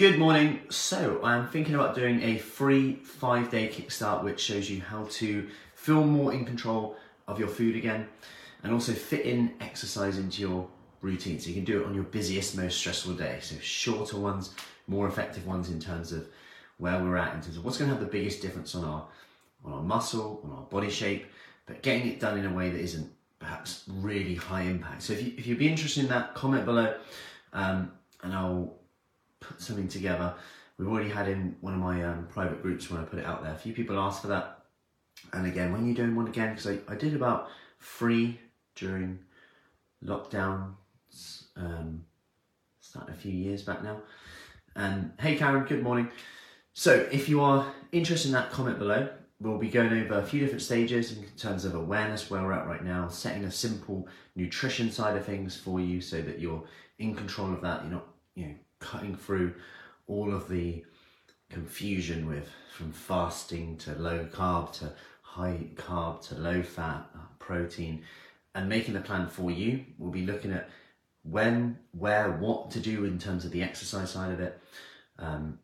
Good morning. So, I'm thinking about doing a free five day kickstart which shows you how to feel more in control of your food again and also fit in exercise into your routine. So, you can do it on your busiest, most stressful day. So, shorter ones, more effective ones in terms of where we're at, in terms of what's going to have the biggest difference on our, on our muscle, on our body shape, but getting it done in a way that isn't perhaps really high impact. So, if, you, if you'd be interested in that, comment below um, and I'll something together. We've already had in one of my um, private groups when I put it out there. A few people asked for that. And again, when you're doing one again, because I, I did about three during lockdown, um, starting a few years back now. And hey, Karen, good morning. So if you are interested in that, comment below. We'll be going over a few different stages in terms of awareness, where we're at right now, setting a simple nutrition side of things for you so that you're in control of that. You're not, you know, cutting through all of the confusion with from fasting to low carb to high carb to low fat uh, protein and making the plan for you. We'll be looking at when where what to do in terms of the exercise side of it um,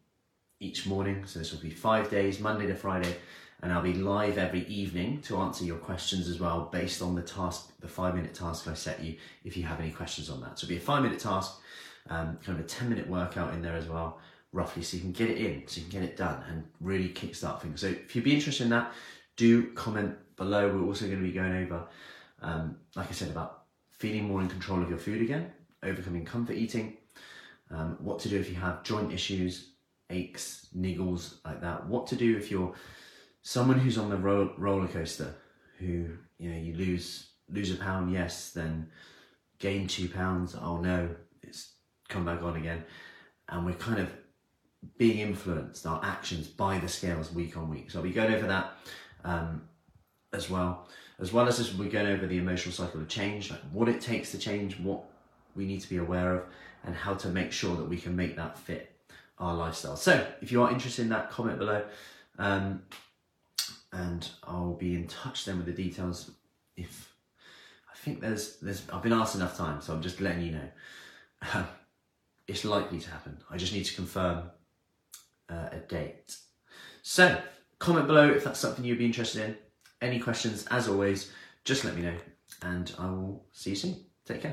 each morning. So this will be five days monday to friday and i'll be live every evening to answer your questions as well based on the task the five minute task i set you if you have any questions on that. So it'll be a five minute task um, kind of a 10 minute workout in there as well, roughly, so you can get it in, so you can get it done and really kickstart things. So if you'd be interested in that, do comment below. We're also going to be going over, um, like I said, about feeling more in control of your food again, overcoming comfort eating, um, what to do if you have joint issues, aches, niggles like that, what to do if you're someone who's on the ro- roller coaster, who you know you lose lose a pound, yes, then gain two pounds, oh no, it's come back on again, and we're kind of being influenced our actions by the scales week on week. So be going over that um, as well, as well as this, we're going over the emotional cycle of change, like what it takes to change, what we need to be aware of, and how to make sure that we can make that fit our lifestyle. So if you are interested in that, comment below, um, and I'll be in touch then with the details. If I think there's there's I've been asked enough times, so I'm just letting you know. it's likely to happen. I just need to confirm uh, a date. So, comment below if that's something you'd be interested in. Any questions, as always, just let me know, and I will see you soon. Take care.